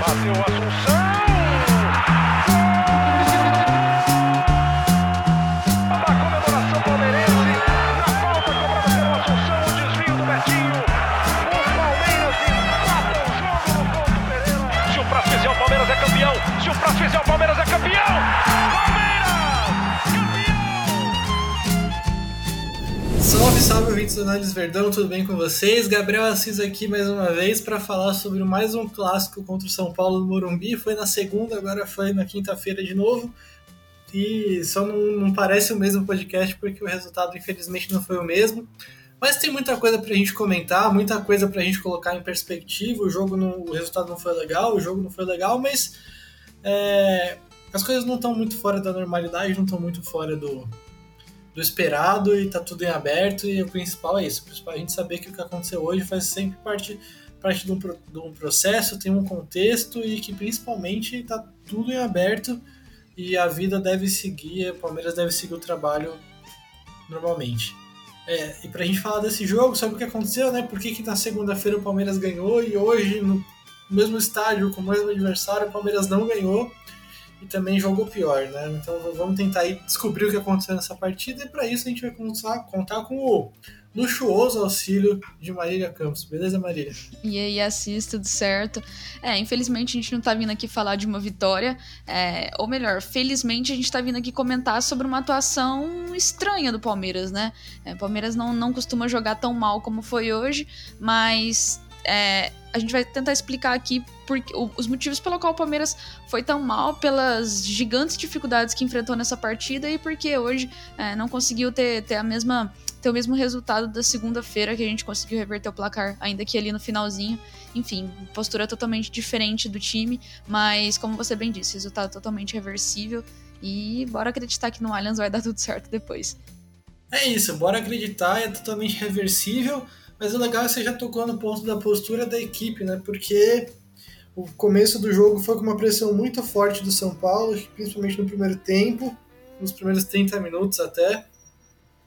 Bateu Assunção. A comemoração palmeirense. Na falta cobrada pelo Assunção. O desvio do Betinho. O Palmeiras empata o jogo no Couto Pereira. Se o prazo fizer, o Palmeiras é campeão. Se o prazo fizer, o Palmeiras Salve, ouvintes do Análise Verdão, tudo bem com vocês? Gabriel Assis aqui mais uma vez para falar sobre mais um clássico contra o São Paulo no Morumbi. Foi na segunda, agora foi na quinta-feira de novo. E só não, não, parece o mesmo podcast porque o resultado, infelizmente, não foi o mesmo. Mas tem muita coisa para a gente comentar, muita coisa para a gente colocar em perspectiva. O jogo, não, o resultado não foi legal, o jogo não foi legal, mas é, as coisas não estão muito fora da normalidade, não estão muito fora do, do esperado e tá tudo em aberto e o principal é isso. O principal é a gente saber que o que aconteceu hoje faz sempre parte, parte de, um, de um processo, tem um contexto e que principalmente tá tudo em aberto e a vida deve seguir, o Palmeiras deve seguir o trabalho normalmente. É, e pra gente falar desse jogo, sabe o que aconteceu, né? Por que, que na segunda-feira o Palmeiras ganhou e hoje, no mesmo estádio, com o mesmo adversário, o Palmeiras não ganhou e também jogou pior, né? Então vamos tentar aí descobrir o que aconteceu nessa partida e para isso a gente vai começar a contar com o luxuoso auxílio de Marília Campos. Beleza, Marília? E aí, Assis, tudo certo? É, infelizmente a gente não tá vindo aqui falar de uma vitória, é, ou melhor, felizmente a gente tá vindo aqui comentar sobre uma atuação estranha do Palmeiras, né? É, Palmeiras não, não costuma jogar tão mal como foi hoje, mas é, a gente vai tentar explicar aqui os motivos pelo qual o Palmeiras foi tão mal, pelas gigantes dificuldades que enfrentou nessa partida e porque hoje é, não conseguiu ter, ter a mesma ter o mesmo resultado da segunda-feira que a gente conseguiu reverter o placar, ainda que ali no finalzinho. Enfim, postura totalmente diferente do time, mas como você bem disse, resultado totalmente reversível. E bora acreditar que no Allianz vai dar tudo certo depois. É isso, bora acreditar, é totalmente reversível. Mas o legal é que você já tocou no ponto da postura da equipe, né? Porque o começo do jogo foi com uma pressão muito forte do São Paulo, principalmente no primeiro tempo, nos primeiros 30 minutos até.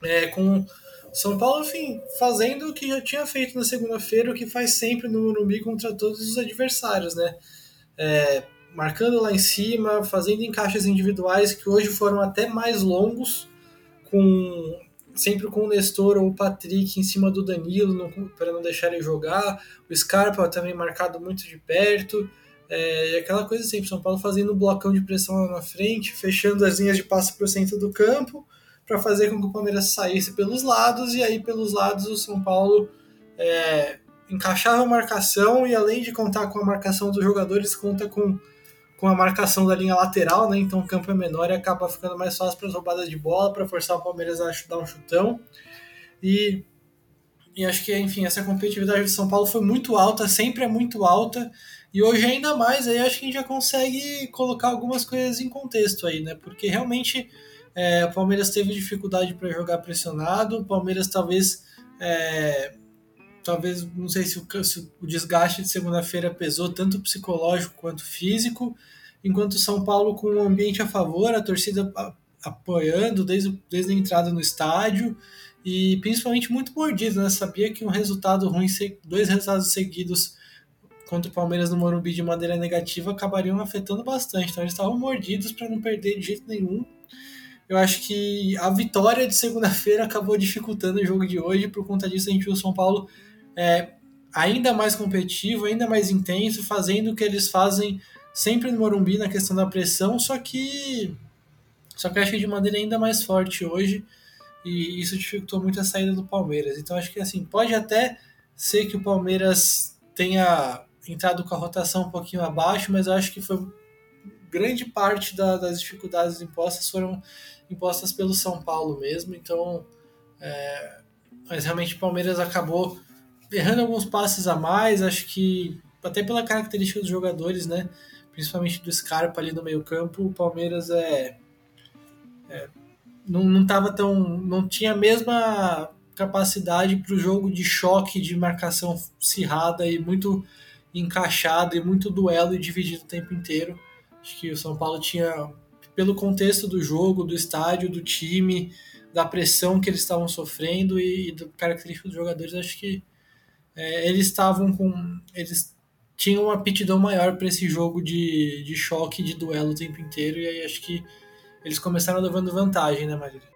É, com o São Paulo, enfim, fazendo o que já tinha feito na segunda-feira, o que faz sempre no Morumbi contra todos os adversários, né? É, marcando lá em cima, fazendo encaixes individuais que hoje foram até mais longos, com sempre com o Nestor ou o Patrick em cima do Danilo para não deixar ele jogar, o Scarpa também marcado muito de perto, é, e aquela coisa sempre, São Paulo fazendo um blocão de pressão lá na frente, fechando as linhas de passe para o centro do campo, para fazer com que o Palmeiras saísse pelos lados, e aí pelos lados o São Paulo é, encaixava a marcação, e além de contar com a marcação dos jogadores, conta com com a marcação da linha lateral, né? Então o campo é menor e acaba ficando mais fácil para as roubadas de bola, para forçar o Palmeiras a dar um chutão. E, e acho que, enfim, essa competitividade do São Paulo foi muito alta, sempre é muito alta. E hoje ainda mais, aí acho que a gente já consegue colocar algumas coisas em contexto aí, né? Porque realmente é, o Palmeiras teve dificuldade para jogar pressionado, o Palmeiras talvez é, talvez, não sei se o, se o desgaste de segunda-feira pesou tanto psicológico quanto físico, enquanto São Paulo com o um ambiente a favor, a torcida apoiando desde, desde a entrada no estádio e principalmente muito mordido, né? Sabia que um resultado ruim, dois resultados seguidos contra o Palmeiras no Morumbi de maneira negativa acabariam afetando bastante. Então eles estavam mordidos para não perder de jeito nenhum. Eu acho que a vitória de segunda-feira acabou dificultando o jogo de hoje. Por conta disso, a gente viu o São Paulo é, ainda mais competitivo, ainda mais intenso, fazendo o que eles fazem sempre no Morumbi na questão da pressão, só que só que acho que de maneira ainda mais forte hoje e isso dificultou muito a saída do Palmeiras. Então acho que assim, pode até ser que o Palmeiras tenha entrado com a rotação um pouquinho abaixo, mas acho que foi grande parte da, das dificuldades impostas foram impostas pelo São Paulo mesmo. Então, é, mas realmente o Palmeiras acabou errando alguns passes a mais, acho que até pela característica dos jogadores, né? Principalmente do Scarpa ali no meio-campo, o Palmeiras é, é não, não tava tão. não tinha a mesma capacidade para o jogo de choque, de marcação acirrada e muito encaixado e muito duelo e dividido o tempo inteiro. Acho que o São Paulo tinha, pelo contexto do jogo, do estádio, do time, da pressão que eles estavam sofrendo e, e do característico dos jogadores, acho que é, eles estavam com. Eles tinha uma aptidão maior para esse jogo de, de choque, de duelo o tempo inteiro, e aí acho que eles começaram levando vantagem, né, Marília?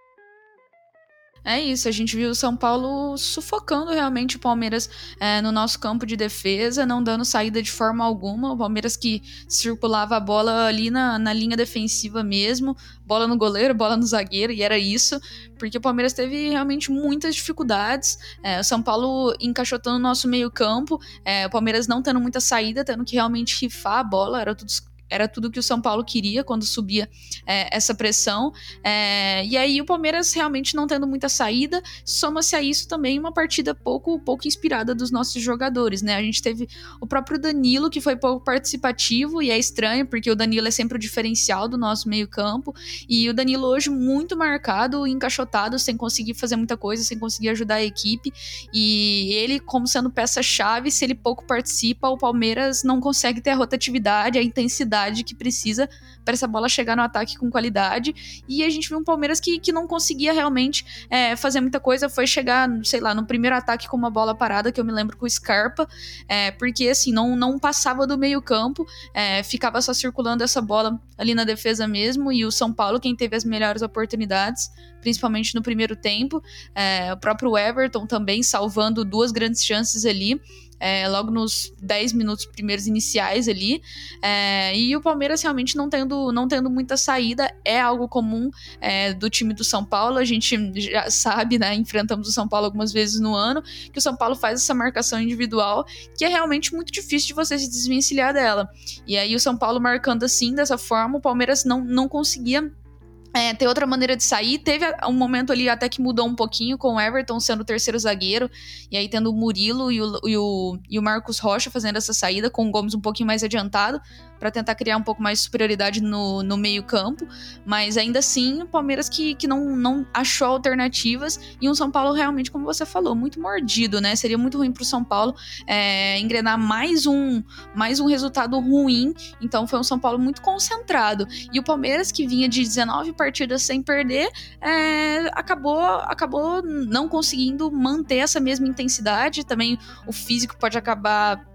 É isso, a gente viu o São Paulo sufocando realmente o Palmeiras é, no nosso campo de defesa, não dando saída de forma alguma. O Palmeiras que circulava a bola ali na, na linha defensiva mesmo, bola no goleiro, bola no zagueiro, e era isso, porque o Palmeiras teve realmente muitas dificuldades. É, o São Paulo encaixotando o nosso meio-campo, é, o Palmeiras não tendo muita saída, tendo que realmente rifar a bola, era tudo era tudo que o São Paulo queria quando subia é, essa pressão. É, e aí o Palmeiras realmente não tendo muita saída, soma-se a isso também uma partida pouco, pouco inspirada dos nossos jogadores, né? A gente teve o próprio Danilo, que foi pouco participativo, e é estranho, porque o Danilo é sempre o diferencial do nosso meio-campo. E o Danilo hoje muito marcado, encaixotado, sem conseguir fazer muita coisa, sem conseguir ajudar a equipe. E ele, como sendo peça-chave, se ele pouco participa, o Palmeiras não consegue ter a rotatividade, a intensidade qualidade que precisa para essa bola chegar no ataque com qualidade. E a gente viu um Palmeiras que, que não conseguia realmente é, fazer muita coisa. Foi chegar, sei lá, no primeiro ataque com uma bola parada, que eu me lembro com o Scarpa, é, porque assim, não, não passava do meio-campo, é, ficava só circulando essa bola ali na defesa mesmo. E o São Paulo, quem teve as melhores oportunidades, principalmente no primeiro tempo. É, o próprio Everton também salvando duas grandes chances ali é, logo nos 10 minutos primeiros iniciais ali. É, e o Palmeiras realmente não tendo, não tendo muita saída é algo comum é, do time do São Paulo. A gente já sabe, né? Enfrentamos o São Paulo algumas vezes no ano, que o São Paulo faz essa marcação individual que é realmente muito difícil de você se desvencilhar dela. E aí o São Paulo marcando assim, dessa forma, o Palmeiras não, não conseguia é, ter outra maneira de sair. Teve um momento ali até que mudou um pouquinho com o Everton sendo o terceiro zagueiro, e aí tendo o Murilo e o, e o, e o Marcos Rocha fazendo essa saída, com o Gomes um pouquinho mais adiantado, para tentar criar um pouco mais de superioridade no, no meio-campo. Mas ainda assim, o Palmeiras que, que não, não achou alternativas, e um São Paulo realmente, como você falou, muito mordido, né? Seria muito ruim para o São Paulo é, engrenar mais um, mais um resultado ruim. Então foi um São Paulo muito concentrado. E o Palmeiras, que vinha de 19 partidas sem perder, é, acabou, acabou não conseguindo manter essa mesma intensidade. Também o físico pode acabar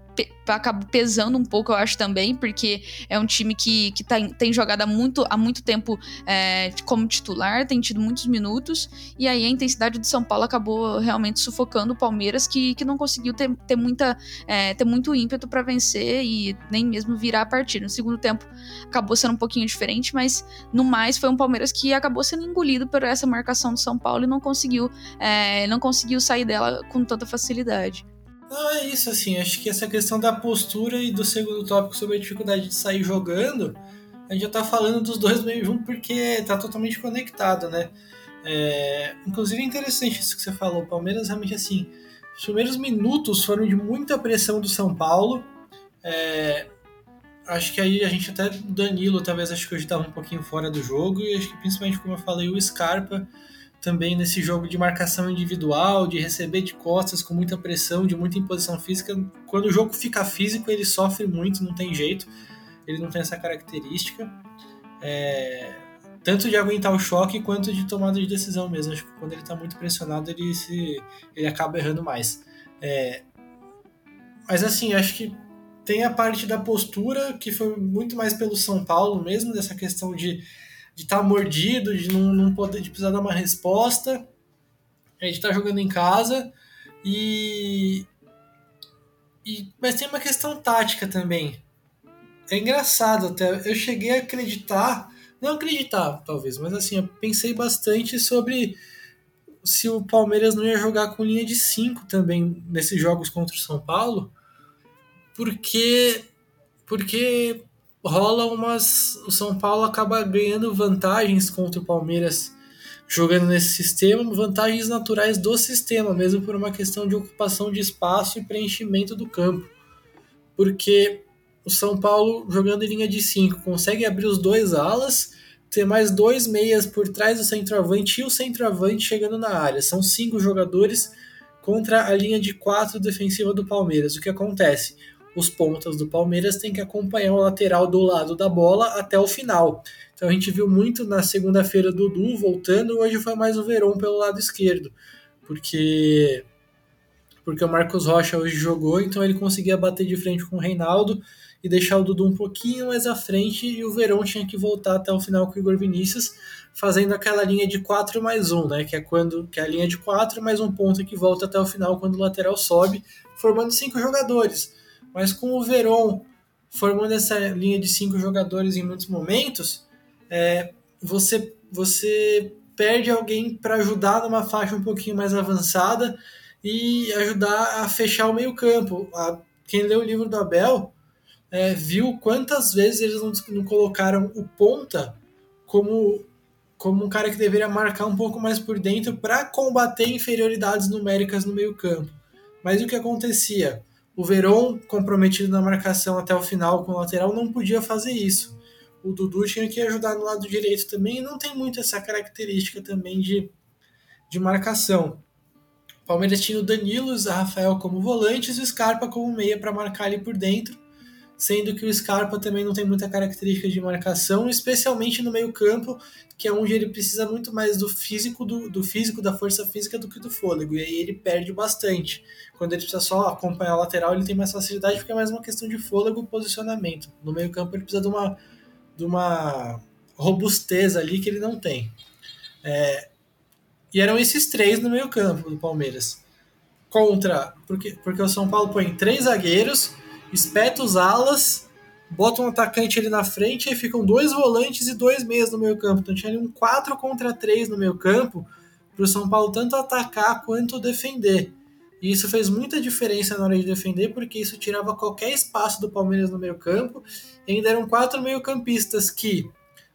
acaba pesando um pouco, eu acho também, porque é um time que, que tá, tem jogado há muito, há muito tempo é, como titular, tem tido muitos minutos, e aí a intensidade do São Paulo acabou realmente sufocando o Palmeiras, que, que não conseguiu ter, ter, muita, é, ter muito ímpeto para vencer e nem mesmo virar a partida. No segundo tempo acabou sendo um pouquinho diferente, mas no mais foi um Palmeiras que acabou sendo engolido por essa marcação do São Paulo e não conseguiu, é, não conseguiu sair dela com tanta facilidade. Não, é isso, assim, acho que essa questão da postura e do segundo tópico sobre a dificuldade de sair jogando, a gente já tá falando dos dois meio junto porque tá totalmente conectado, né? É, inclusive é interessante isso que você falou, o Palmeiras realmente assim, os primeiros minutos foram de muita pressão do São Paulo, é, acho que aí a gente até, Danilo talvez acho que hoje estava um pouquinho fora do jogo, e acho que principalmente como eu falei, o Scarpa também nesse jogo de marcação individual, de receber de costas com muita pressão, de muita imposição física. Quando o jogo fica físico, ele sofre muito, não tem jeito. Ele não tem essa característica. É, tanto de aguentar o choque quanto de tomada de decisão mesmo. Acho que quando ele está muito pressionado, ele, se, ele acaba errando mais. É, mas assim, acho que tem a parte da postura, que foi muito mais pelo São Paulo mesmo, dessa questão de de estar tá mordido, de não, não poder, de precisar dar uma resposta, é, de estar tá jogando em casa e, e mas tem uma questão tática também. É engraçado até. Eu cheguei a acreditar, não acreditar talvez, mas assim, eu pensei bastante sobre se o Palmeiras não ia jogar com linha de 5 também nesses jogos contra o São Paulo, porque porque rola umas. O São Paulo acaba ganhando vantagens contra o Palmeiras jogando nesse sistema, vantagens naturais do sistema, mesmo por uma questão de ocupação de espaço e preenchimento do campo. Porque o São Paulo, jogando em linha de 5, consegue abrir os dois alas, ter mais dois meias por trás do centroavante e o centroavante chegando na área. São cinco jogadores contra a linha de quatro defensiva do Palmeiras. O que acontece? Os pontas do Palmeiras têm que acompanhar o lateral do lado da bola até o final. Então a gente viu muito na segunda-feira Dudu voltando, hoje foi mais o Verón pelo lado esquerdo, porque porque o Marcos Rocha hoje jogou, então ele conseguia bater de frente com o Reinaldo e deixar o Dudu um pouquinho mais à frente e o Verão tinha que voltar até o final com o Igor Vinícius, fazendo aquela linha de 4 mais 1, né? Que é quando que é a linha de 4 mais um ponto que volta até o final quando o lateral sobe, formando cinco jogadores. Mas com o Verón formando essa linha de cinco jogadores em muitos momentos, é, você, você perde alguém para ajudar numa faixa um pouquinho mais avançada e ajudar a fechar o meio-campo. Quem leu o livro do Abel é, viu quantas vezes eles não, não, colocaram o ponta como, como um cara que deveria marcar um pouco mais por dentro para combater inferioridades numéricas no meio-campo. Mas o que acontecia? O Verón, comprometido na marcação até o final com o lateral, não podia fazer isso. O Dudu tinha que ajudar no lado direito também e não tem muito essa característica também de, de marcação. O Palmeiras tinha o Danilo o Rafael como volantes e o Scarpa como meia para marcar ali por dentro, sendo que o Scarpa também não tem muita característica de marcação, especialmente no meio-campo, que é onde ele precisa muito mais do físico, do, do físico, da força física do que do fôlego, e aí ele perde bastante. Quando ele precisa só acompanhar a lateral, ele tem mais facilidade, porque é mais uma questão de fôlego e posicionamento. No meio-campo, ele precisa de uma, de uma robustez ali que ele não tem. É, e eram esses três no meio-campo do Palmeiras. Contra, porque, porque o São Paulo põe três zagueiros, espeta os alas, bota um atacante ali na frente, e ficam dois volantes e dois meias no meio-campo. Então tinha ali um 4 contra 3 no meio-campo para o São Paulo tanto atacar quanto defender. E isso fez muita diferença na hora de defender, porque isso tirava qualquer espaço do Palmeiras no meio-campo. E ainda eram quatro meio-campistas que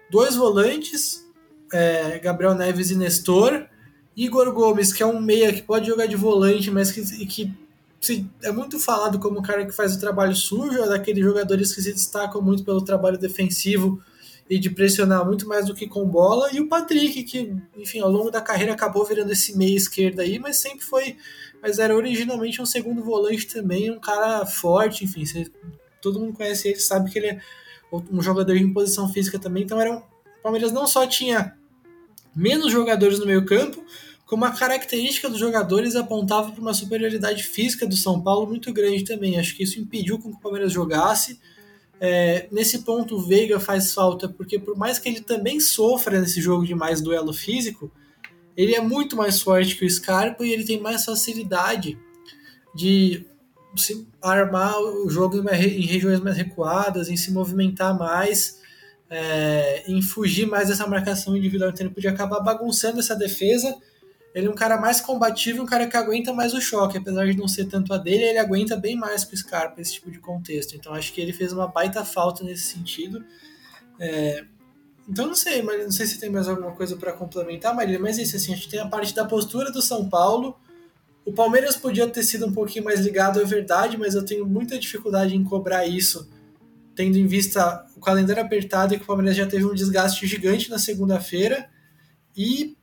dois volantes, é, Gabriel Neves e Nestor, Igor Gomes, que é um meia que pode jogar de volante, mas que, que é muito falado como o cara que faz o trabalho sujo, é daqueles jogadores que se destacam muito pelo trabalho defensivo e de pressionar muito mais do que com bola, e o Patrick, que, enfim, ao longo da carreira acabou virando esse meia esquerda aí, mas sempre foi mas era originalmente um segundo volante também, um cara forte, enfim, você, todo mundo conhece ele, sabe que ele é um jogador em posição física também, então era um, o Palmeiras não só tinha menos jogadores no meio campo, como a característica dos jogadores apontava para uma superioridade física do São Paulo muito grande também. Acho que isso impediu que o Palmeiras jogasse. É, nesse ponto, o Veiga faz falta, porque por mais que ele também sofra nesse jogo de mais duelo físico, ele é muito mais forte que o Scarpa e ele tem mais facilidade de se armar o jogo em regiões mais recuadas, em se movimentar mais, é, em fugir mais dessa marcação individual. Então ele podia acabar bagunçando essa defesa. Ele é um cara mais combativo, um cara que aguenta mais o choque, apesar de não ser tanto a dele, ele aguenta bem mais que o Scarpa esse tipo de contexto. Então acho que ele fez uma baita falta nesse sentido. É, então não sei, mas não sei se tem mais alguma coisa para complementar, Marília, mas isso assim, a gente tem a parte da postura do São Paulo. O Palmeiras podia ter sido um pouquinho mais ligado, é verdade, mas eu tenho muita dificuldade em cobrar isso, tendo em vista o calendário apertado e que o Palmeiras já teve um desgaste gigante na segunda-feira. E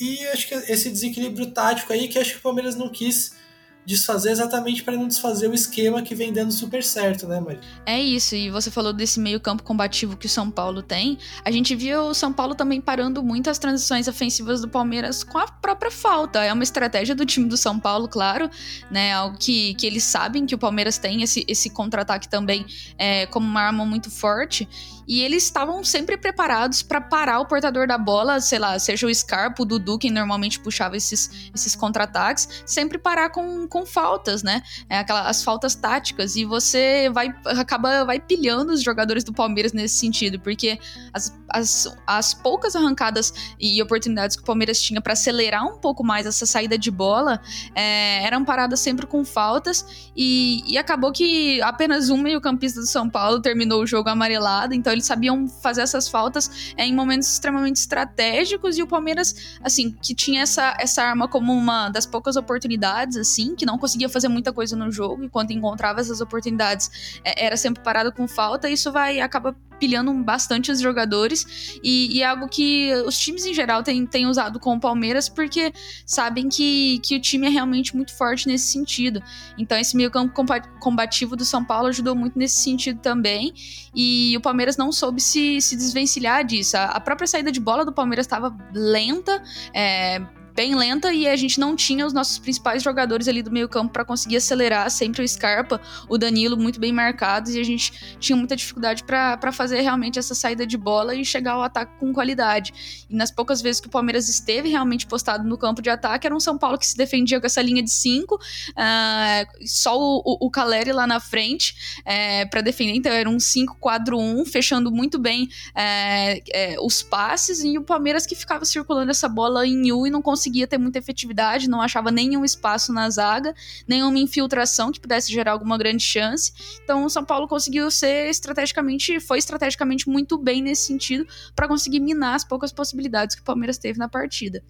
e acho que esse desequilíbrio tático aí que acho que o Palmeiras não quis desfazer exatamente para não desfazer o esquema que vem dando super certo, né, Maria? É isso, e você falou desse meio-campo combativo que o São Paulo tem. A gente viu o São Paulo também parando muitas transições ofensivas do Palmeiras com a própria falta. É uma estratégia do time do São Paulo, claro, né? Algo que, que eles sabem que o Palmeiras tem esse, esse contra-ataque também é, como uma arma muito forte e eles estavam sempre preparados para parar o portador da bola, sei lá, seja o Scarpa, o Dudu, que normalmente puxava esses, esses contra-ataques, sempre parar com, com faltas, né? É aquela, as faltas táticas, e você vai acaba vai pilhando os jogadores do Palmeiras nesse sentido, porque as, as, as poucas arrancadas e oportunidades que o Palmeiras tinha para acelerar um pouco mais essa saída de bola é, eram paradas sempre com faltas, e, e acabou que apenas um meio-campista do São Paulo terminou o jogo amarelado, então eles sabiam fazer essas faltas é, em momentos extremamente estratégicos e o Palmeiras, assim, que tinha essa, essa arma como uma das poucas oportunidades, assim, que não conseguia fazer muita coisa no jogo, e quando encontrava essas oportunidades é, era sempre parado com falta, isso vai acaba pilhando bastante os jogadores e, e, é algo que os times em geral têm, têm usado com o Palmeiras porque sabem que, que o time é realmente muito forte nesse sentido. Então esse meio campo combativo do São Paulo ajudou muito nesse sentido também e o Palmeiras não soube se, se desvencilhar disso. A, a própria saída de bola do Palmeiras estava lenta, é, bem lenta e a gente não tinha os nossos principais jogadores ali do meio campo para conseguir acelerar, sempre o Scarpa, o Danilo muito bem marcados e a gente tinha muita dificuldade para fazer realmente essa saída de bola e chegar ao ataque com qualidade. E nas poucas vezes que o Palmeiras esteve realmente postado no campo de ataque, era um São Paulo que se defendia com essa linha de cinco, uh, só o, o, Caleri lá na frente é, para defender, então era um 5-4-1, fechando muito bem é, os passes e o Palmeiras que ficava circulando essa bola em U e não conseguia ter muita efetividade, não achava nenhum espaço na zaga, nenhuma infiltração que pudesse gerar alguma grande chance. Então o São Paulo conseguiu ser estrategicamente, foi estrategicamente muito bem nesse sentido para conseguir minar as poucas possibilidades que o Palmeiras teve na partida.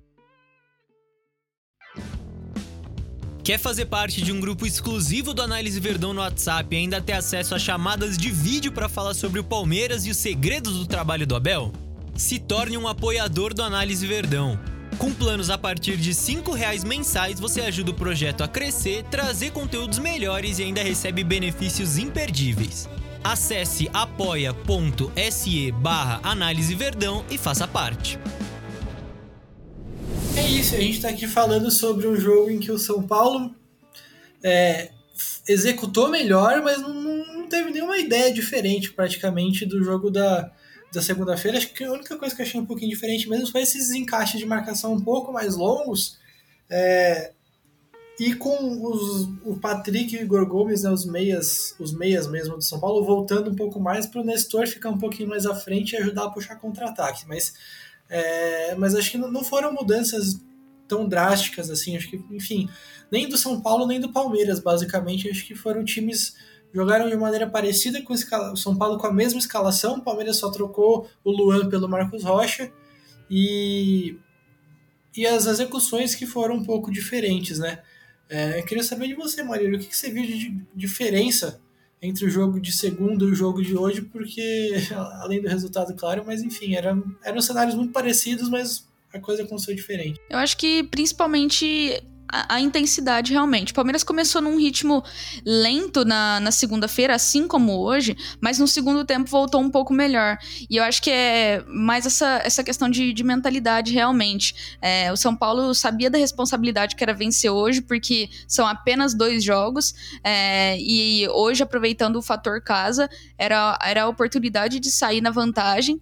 Quer fazer parte de um grupo exclusivo do Análise Verdão no WhatsApp e ainda ter acesso a chamadas de vídeo para falar sobre o Palmeiras e os segredos do trabalho do Abel? Se torne um apoiador do Análise Verdão. Com planos a partir de R$ reais mensais, você ajuda o projeto a crescer, trazer conteúdos melhores e ainda recebe benefícios imperdíveis. Acesse apoia.se barra Análise Verdão e faça parte. É isso, a gente está aqui falando sobre um jogo em que o São Paulo é, executou melhor, mas não, não, teve nenhuma ideia diferente praticamente do jogo da, da segunda-feira. Acho que a única coisa que eu achei um pouquinho diferente mesmo foi esses encaixes de marcação um pouco mais longos. É, e com os, o Patrick e o Igor Gomes, né, os meias, os meias mesmo do São Paulo, voltando um pouco mais para o Nestor ficar um pouquinho mais à frente e ajudar a puxar contra-ataque. Mas é, mas acho que não foram mudanças tão drásticas assim. Acho que, enfim, nem do São Paulo nem do Palmeiras, basicamente. Acho que foram times jogaram de maneira parecida com o São Paulo com a mesma escalação. O Palmeiras só trocou o Luan pelo Marcos Rocha e e as execuções que foram um pouco diferentes, né? É, eu queria saber de você, Marília, o que, que você viu de diferença entre o jogo de segunda e o jogo de hoje, porque além do resultado claro, mas enfim, eram, eram cenários muito parecidos, mas a coisa aconteceu diferente. Eu acho que principalmente a, intensidade realmente. O Palmeiras começou num ritmo lento na, na segunda-feira, assim como hoje, mas no segundo tempo voltou um pouco melhor. E eu acho que é mais essa, essa questão de, de mentalidade realmente. É, o São Paulo sabia da responsabilidade que era vencer hoje, porque são apenas dois jogos, é, e hoje, aproveitando o fator casa, era, era a oportunidade de sair na vantagem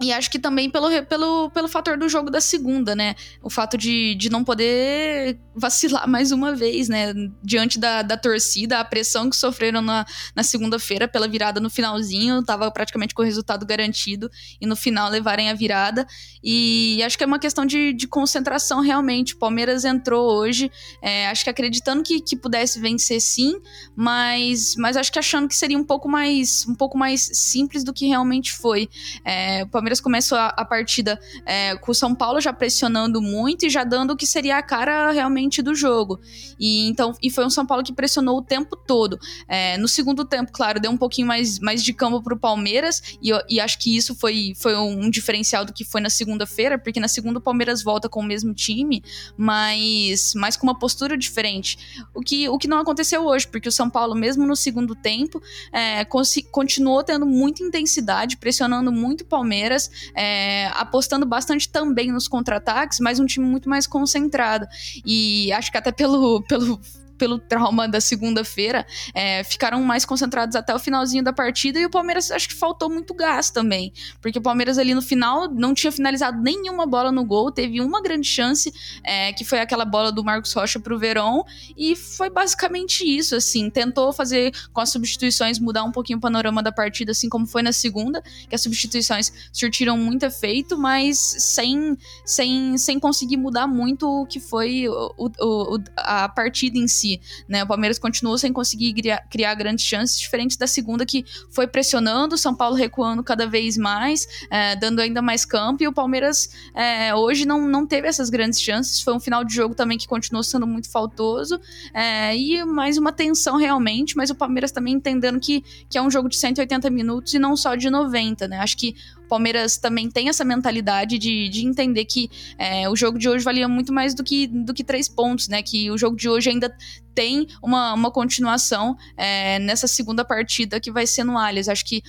e acho que também pelo, pelo, pelo fator do jogo da segunda, né? O fato de, de não poder vacilar mais uma vez, né? Diante da, da torcida, a pressão que sofreram na, na segunda-feira pela virada no finalzinho, tava praticamente com o resultado garantido, e no final levarem a virada. E acho que é uma questão de, de concentração realmente. O Palmeiras entrou hoje, é, acho que acreditando que, que pudesse vencer sim, mas, mas acho que achando que seria um pouco mais, um pouco mais simples do que realmente foi. É, o Palmeiras Palmeiras começou a, a partida é, com o São Paulo já pressionando muito e já dando o que seria a cara realmente do jogo. E então e foi um São Paulo que pressionou o tempo todo. É, no segundo tempo, claro, deu um pouquinho mais, mais de campo para o Palmeiras e, e acho que isso foi, foi um diferencial do que foi na segunda-feira, porque na segunda o Palmeiras volta com o mesmo time, mas, mas com uma postura diferente. O que, o que não aconteceu hoje, porque o São Paulo, mesmo no segundo tempo, é, continuou tendo muita intensidade, pressionando muito o Palmeiras é, apostando bastante também nos contra-ataques, mas um time muito mais concentrado. E acho que até pelo, pelo pelo trauma da segunda-feira, é, ficaram mais concentrados até o finalzinho da partida e o Palmeiras acho que faltou muito gás também, porque o Palmeiras ali no final não tinha finalizado nenhuma bola no gol, teve uma grande chance, é, que foi aquela bola do Marcos Rocha pro Verón, e foi basicamente isso, assim, tentou fazer com as substituições mudar um pouquinho o panorama da partida, assim como foi na segunda, que as substituições surtiram muito efeito, mas sem, sem, sem conseguir mudar muito o que foi o, o, a partida em si né? O Palmeiras continuou sem conseguir criar, criar, grandes chances, diferente da segunda que foi pressionando, São Paulo recuando cada vez mais, é, dando ainda mais campo, e o Palmeiras é, hoje não, não teve essas grandes chances. Foi um final de jogo também que continuou sendo muito faltoso, é, e mais uma tensão realmente, mas o Palmeiras também entendendo que, que é um jogo de 180 minutos e não só de 90, né? Acho que Palmeiras também tem essa mentalidade de, de entender que é, o jogo de hoje valia muito mais do que, do que três pontos, né? Que o jogo de hoje ainda tem uma, uma continuação é, nessa segunda partida que vai ser no Allianz. Acho que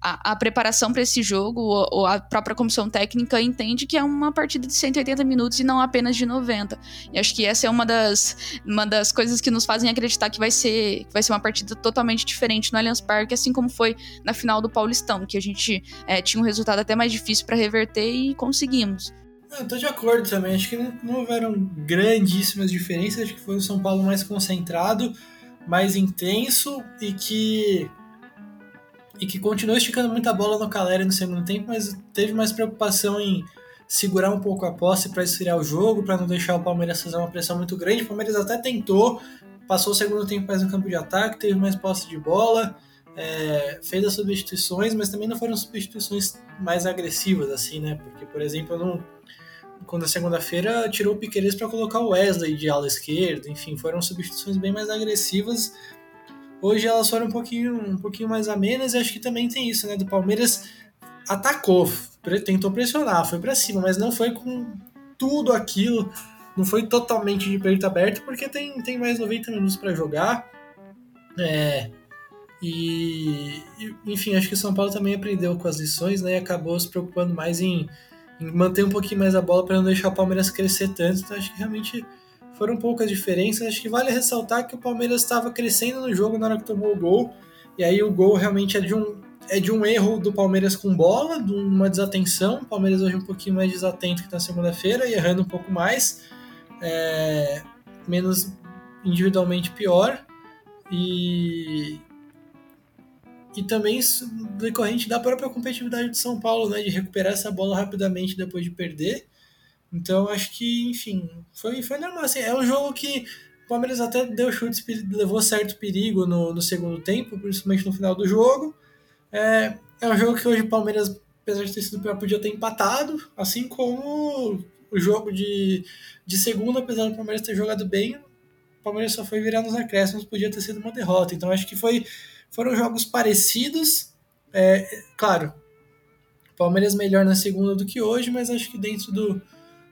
a, a preparação para esse jogo, ou, ou, a própria comissão técnica entende que é uma partida de 180 minutos e não apenas de 90. E acho que essa é uma das, uma das coisas que nos fazem acreditar que vai ser, vai ser uma partida totalmente diferente no Allianz Parque, assim como foi na final do Paulistão, que a gente é, tinha um resultado até mais difícil para reverter e conseguimos. Eu tô de acordo também. Acho que não houveram grandíssimas diferenças. Acho que foi o São Paulo mais concentrado, mais intenso e que e que continuou esticando muita bola no Caleri no segundo tempo, mas teve mais preocupação em segurar um pouco a posse para esfriar o jogo, para não deixar o Palmeiras fazer uma pressão muito grande. O Palmeiras até tentou, passou o segundo tempo mais no campo de ataque, teve mais posse de bola, é, fez as substituições, mas também não foram substituições mais agressivas, assim, né? Porque, por exemplo, não, quando na segunda-feira tirou o Piqueires para colocar o Wesley de ala esquerda, enfim, foram substituições bem mais agressivas. Hoje elas foram um pouquinho, um pouquinho mais amenas e acho que também tem isso, né? Do Palmeiras atacou, tentou pressionar, foi para cima, mas não foi com tudo aquilo, não foi totalmente de peito aberto, porque tem, tem mais 90 minutos para jogar. É, e, enfim, acho que o São Paulo também aprendeu com as lições, né? E acabou se preocupando mais em manter um pouquinho mais a bola para não deixar o Palmeiras crescer tanto. Então acho que realmente foram poucas diferenças. Acho que vale ressaltar que o Palmeiras estava crescendo no jogo na hora que tomou o gol. E aí o gol realmente é de um, é de um erro do Palmeiras com bola, de uma desatenção. O Palmeiras hoje um pouquinho mais desatento que na segunda-feira e errando um pouco mais. É, menos individualmente pior. E, e também decorrente da própria competitividade de São Paulo, né, de recuperar essa bola rapidamente depois de perder. Então acho que, enfim, foi, foi normal. Assim, é um jogo que o Palmeiras até deu chutes, levou certo perigo no, no segundo tempo, principalmente no final do jogo. É, é um jogo que hoje o Palmeiras, apesar de ter sido pior, podia ter empatado, assim como o jogo de, de segunda, apesar do Palmeiras ter jogado bem, o Palmeiras só foi virar nos acréscimos, podia ter sido uma derrota. Então acho que foi foram jogos parecidos. É, claro, Palmeiras melhor na segunda do que hoje, mas acho que dentro do.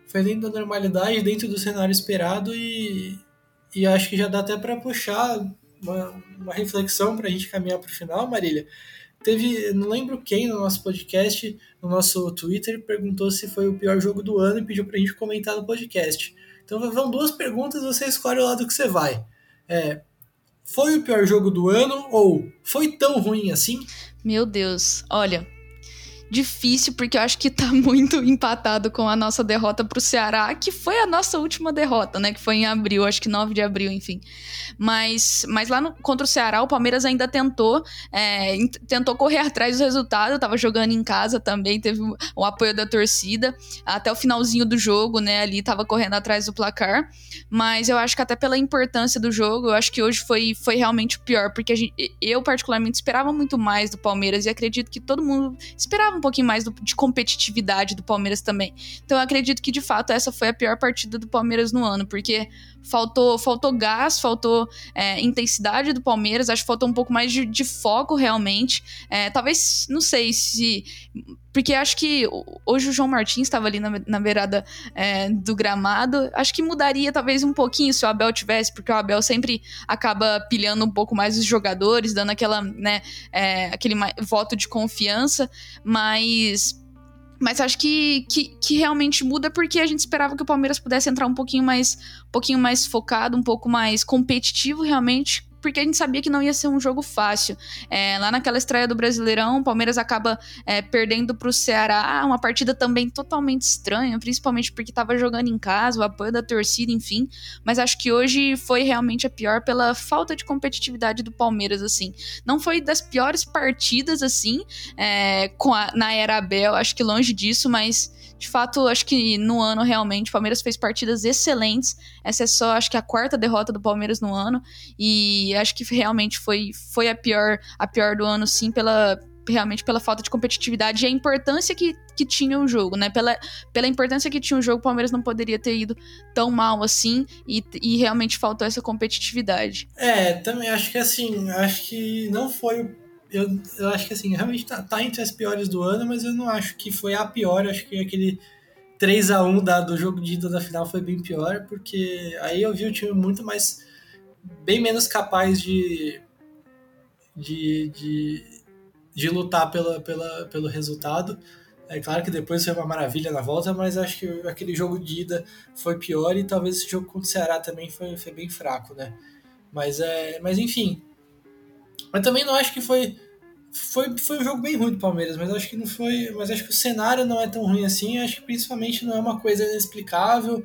Foi dentro da normalidade, dentro do cenário esperado e, e acho que já dá até para puxar uma, uma reflexão para a gente caminhar para o final, Marília. Teve, não lembro quem no nosso podcast, no nosso Twitter, perguntou se foi o pior jogo do ano e pediu para a gente comentar no podcast. Então vão duas perguntas, você escolhe o lado que você vai. É, foi o pior jogo do ano ou foi tão ruim assim? Meu Deus, olha, difícil, porque eu acho que tá muito empatado com a nossa derrota pro Ceará, que foi a nossa última derrota, né? Que foi em abril, acho que 9 de abril, enfim. Mas, mas lá no, contra o Ceará, o Palmeiras ainda tentou, é, tentou correr atrás do resultado, tava jogando em casa também, teve o, apoio da torcida, até o finalzinho do jogo, né? Ali tava correndo atrás do placar. Mas eu acho que até pela importância do jogo, eu acho que hoje foi, foi realmente o pior, porque gente, eu, particularmente, esperava muito mais do Palmeiras e acredito que todo mundo esperava um pouquinho mais do, de competitividade do Palmeiras também. Então eu acredito que de fato essa foi a pior partida do Palmeiras no ano, porque faltou, faltou gás, faltou é, intensidade do Palmeiras, acho que faltou um pouco mais de, de foco realmente. É, talvez, não sei se. Porque acho que hoje o João Martins estava ali na, na beirada é, do gramado. Acho que mudaria talvez um pouquinho se o Abel tivesse, porque o Abel sempre acaba pilhando um pouco mais os jogadores, dando aquela, né, é, aquele voto de confiança, mas mas acho que, que, que, realmente muda porque a gente esperava que o Palmeiras pudesse entrar um pouquinho mais, um pouquinho mais focado, um pouco mais competitivo realmente porque a gente sabia que não ia ser um jogo fácil. É, lá naquela estreia do Brasileirão, o Palmeiras acaba é, perdendo para o Ceará, uma partida também totalmente estranha, principalmente porque estava jogando em casa, o apoio da torcida, enfim. Mas acho que hoje foi realmente a pior pela falta de competitividade do Palmeiras, assim. Não foi das piores partidas, assim, é, a, na era Abel, acho que longe disso, mas de fato, acho que no ano realmente o Palmeiras fez partidas excelentes. Essa é só, acho que a quarta derrota do Palmeiras no ano e acho que realmente foi, foi a pior a pior do ano sim pela realmente pela falta de competitividade e a importância que, que tinha o jogo, né? Pela, pela importância que tinha o jogo, o Palmeiras não poderia ter ido tão mal assim e, e realmente faltou essa competitividade. É, também acho que assim, acho que não foi eu, eu acho que assim, realmente tá, tá, entre as piores do ano, mas eu não acho que foi a pior. Acho que aquele 3 a 1 da, do jogo de ida da final foi bem pior, porque aí eu vi o time muito mais. bem menos capaz de. de, de de lutar pela, pela, pelo resultado. É claro que depois foi uma maravilha na volta, mas acho que aquele jogo de ida foi pior e talvez esse jogo contra o Ceará também foi, foi bem fraco, né? Mas, é, mas enfim. Mas também não acho que foi, foi. Foi um jogo bem ruim do Palmeiras, mas acho que não foi. Mas acho que o cenário não é tão ruim assim. Acho que principalmente não é uma coisa inexplicável.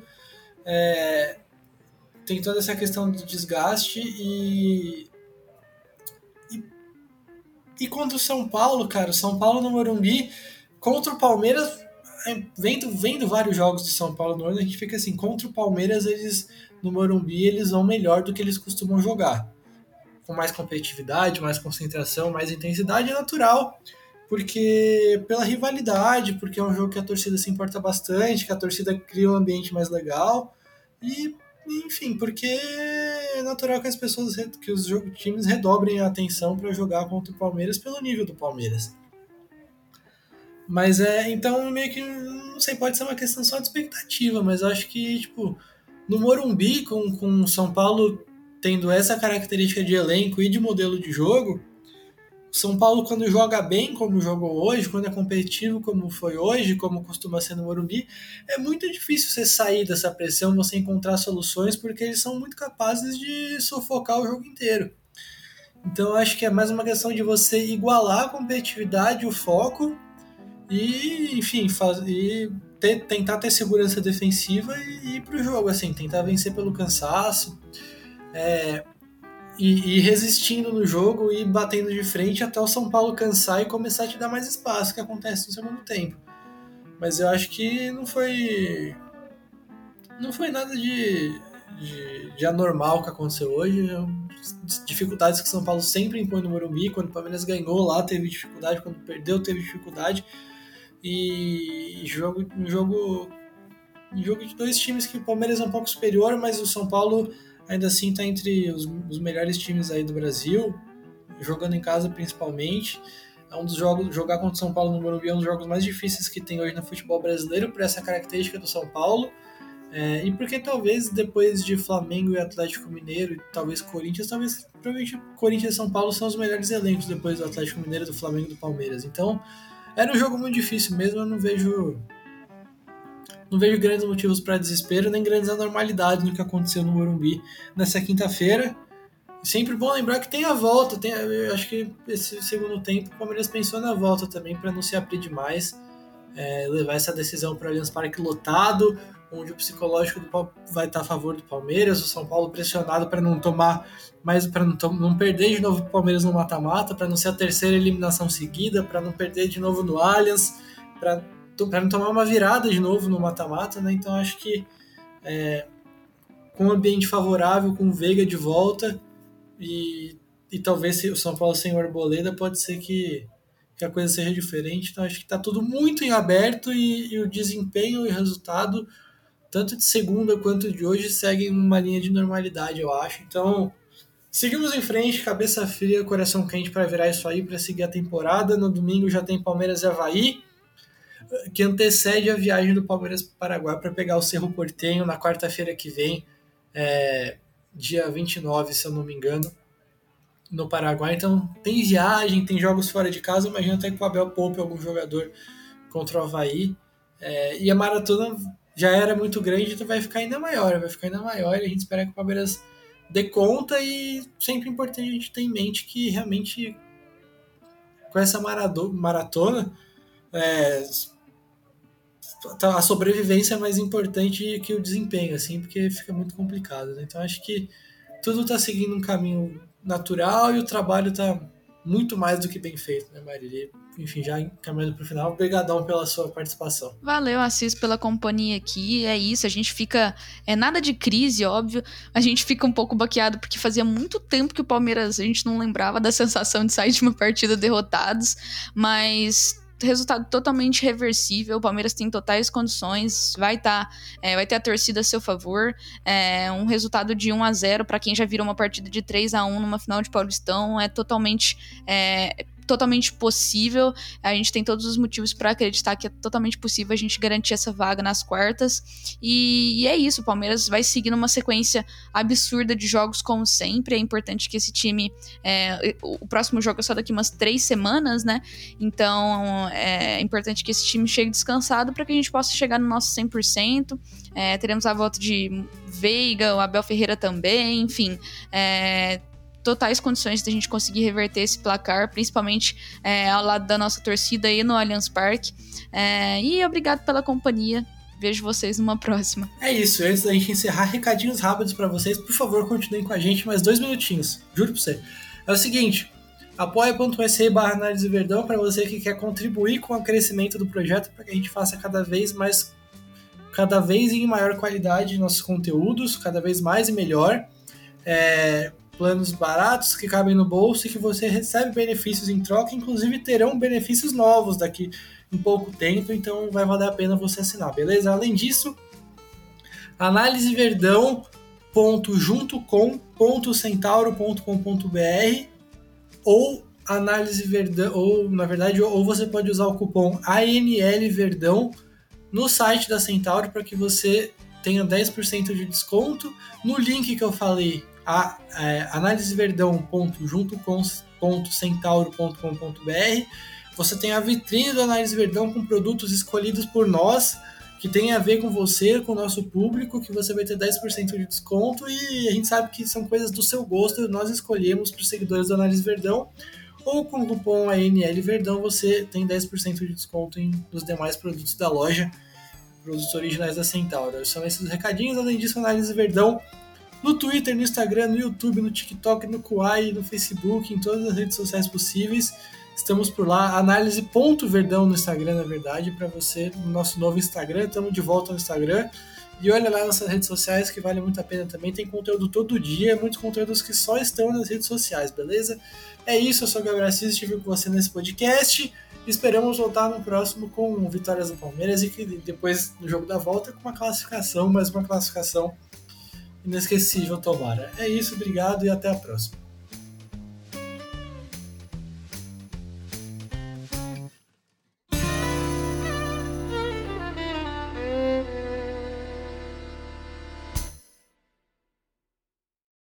É, tem toda essa questão do desgaste e, e. Contra o São Paulo, cara, o São Paulo no Morumbi Contra o Palmeiras, é, vendo, vendo vários jogos de São Paulo no ano, a gente fica assim, contra o Palmeiras, eles no Morumbi, eles vão melhor do que eles costumam jogar. Com mais competitividade, mais concentração, mais intensidade, é natural, porque pela rivalidade, porque é um jogo que a torcida se importa bastante, que a torcida cria um ambiente mais legal, e enfim, porque é natural que as pessoas, que os times redobrem a atenção para jogar contra o Palmeiras pelo nível do Palmeiras. Mas é, então meio que, não sei, pode ser uma questão só de expectativa, mas acho que, tipo, no Morumbi, com, com São Paulo tendo essa característica de elenco e de modelo de jogo, São Paulo, quando joga bem, como jogou hoje, quando é competitivo, como foi hoje, como costuma ser no Morumbi, é muito difícil você sair dessa pressão, você encontrar soluções, porque eles são muito capazes de sufocar o jogo inteiro. Então, acho que é mais uma questão de você igualar a competitividade, o foco, e, enfim, e ter, tentar ter segurança defensiva e, e ir pro jogo, assim, tentar vencer pelo cansaço. É, e, e, resistindo no jogo e batendo de frente até o São Paulo cansar e começar a te dar mais espaço, que acontece no segundo tempo. Mas eu acho que não foi. Não foi nada de, de, de anormal que aconteceu hoje. Dificuldades que o São Paulo sempre impõe no Morumbi. Quando o Palmeiras ganhou lá, teve dificuldade. Quando perdeu, teve dificuldade. E jogo, um jogo, um jogo de dois times que o Palmeiras é um pouco superior, mas o São Paulo ainda assim está entre os, os, melhores times aí do Brasil, jogando em casa principalmente. É um dos jogos, jogar contra o São Paulo no Morumbi é um dos jogos mais difíceis que tem hoje no futebol brasileiro, por essa característica do São Paulo. É, e porque talvez depois de Flamengo e Atlético Mineiro, e talvez Corinthians, talvez provavelmente Corinthians e São Paulo são os melhores elencos depois do Atlético Mineiro, do Flamengo e do Palmeiras. Então, era um jogo muito difícil mesmo, eu não vejo. Não vejo grandes motivos para desespero, nem grandes anormalidades no que aconteceu no Morumbi nessa quinta-feira. Sempre bom lembrar que tem a volta, tem, eu acho que esse segundo tempo o Palmeiras pensou na volta também para não se abrir demais, é, levar essa decisão para o Allianz Parque lotado, onde o psicológico vai estar a favor do Palmeiras, o São Paulo pressionado para não tomar mais, para não, não perder de novo o Palmeiras no mata-mata, para não ser a terceira eliminação seguida, para não perder de novo no Allianz, para não tomar uma virada de novo no mata-mata, né? Então acho que é, com um ambiente favorável, com o Veiga de volta e, e talvez o São Paulo sem o Arboleda, pode ser que, que a coisa seja diferente. Então acho que está tudo muito em aberto e, e o desempenho e o resultado tanto de segunda quanto de hoje, seguem uma linha de normalidade, eu acho. Então, seguimos em frente, cabeça fria, coração quente para virar isso aí, para seguir a temporada. No domingo já tem Palmeiras e Havaí, que antecede a viagem do Palmeiras para o Paraguai para pegar o Cerro Portenho na quarta-feira que vem, é, dia 29, se eu não me engano, no Paraguai. Então, tem viagem, tem jogos fora de casa. Imagina até que o Abel poupe algum jogador contra o Havaí. É, e a maratona já era muito grande, então vai ficar ainda maior, vai ficar ainda maior e a gente espera que o Palmeiras dê conta e sempre é importante a gente ter em mente que realmente com essa maratona é, a sobrevivência é mais importante que o desempenho, assim, porque fica muito complicado. Né? Então acho que tudo está seguindo um caminho natural e o trabalho está muito mais do que bem feito, né, Marília? enfim, já encaminhando para o final, obrigadão pela sua participação. Valeu, Assis, pela companhia aqui. É isso, a gente fica. É nada de crise, óbvio. A gente fica um pouco baqueado porque fazia muito tempo que o Palmeiras a gente não lembrava da sensação de sair de uma partida derrotados, mas resultado totalmente reversível. O Palmeiras tem totais condições, vai tá, é, vai ter a torcida a seu favor. É, um resultado de 1 a 0 para quem já virou uma partida de 3 a 1 numa final de Paulistão é totalmente é, totalmente possível. A gente tem todos os motivos para acreditar que é totalmente possível a gente garantir essa vaga nas quartas. E, e, é isso, o Palmeiras vai seguir numa sequência absurda de jogos, como sempre. É importante que esse time. É, o próximo jogo é só daqui umas três semanas, né? Então é importante que esse time chegue descansado para que a gente possa chegar no nosso 100%. É, teremos a volta de Veiga, o Abel Ferreira também, enfim. É, totais condições de a gente conseguir reverter esse placar, principalmente é, ao lado da nossa torcida aí no Allianz Parque. É, e obrigado pela companhia. Vejo vocês numa próxima. É isso. Antes da gente encerrar, recadinhos rápidos para vocês. Por favor, continuem com a gente mais dois minutinhos. Juro pra você. É o seguinte. apoia.se barra análise verdão para você que quer contribuir com o crescimento do projeto para que a gente faça cada vez mais cada vez em maior qualidade nossos conteúdos, cada vez mais e melhor. É, planos baratos que cabem no bolso e que você recebe benefícios em troca, inclusive terão benefícios novos daqui em pouco tempo, então vai valer a pena você assinar, beleza? Além disso, analiseverdão.juntocom.centauro.com.br ou análise verdão, ou na verdade, ou você pode usar o cupom ANL Verdão no site da Centauro para que você tenha 10% de desconto. No link que eu falei a é, analiseverdão.juntocom.centauro.com.br. Você tem a vitrine do Análise Verdão com produtos escolhidos por nós, que tem a ver com você, com o nosso público, que você vai ter 10% de desconto e a gente sabe que são coisas do seu gosto nós escolhemos para os seguidores do Análise Verdão. Ou com o cupom ANL Verdão você tem 10% de desconto em, nos demais produtos da loja, produtos originais da Centauro. São esses os recadinhos, além disso, Análise Verdão no Twitter, no Instagram, no YouTube, no TikTok, no Kuai, no Facebook, em todas as redes sociais possíveis. Estamos por lá, análise.verdão no Instagram, na verdade, para você, no nosso novo Instagram. Estamos de volta no Instagram. E olha lá nossas redes sociais que vale muito a pena também. Tem conteúdo todo dia, muitos conteúdos que só estão nas redes sociais, beleza? É isso, eu sou o Gabriel Assis, estive com você nesse podcast. Esperamos voltar no próximo com vitórias do Palmeiras e que depois no jogo da volta com uma classificação, mais uma classificação inesquecível, Tomara. É isso, obrigado e até a próxima.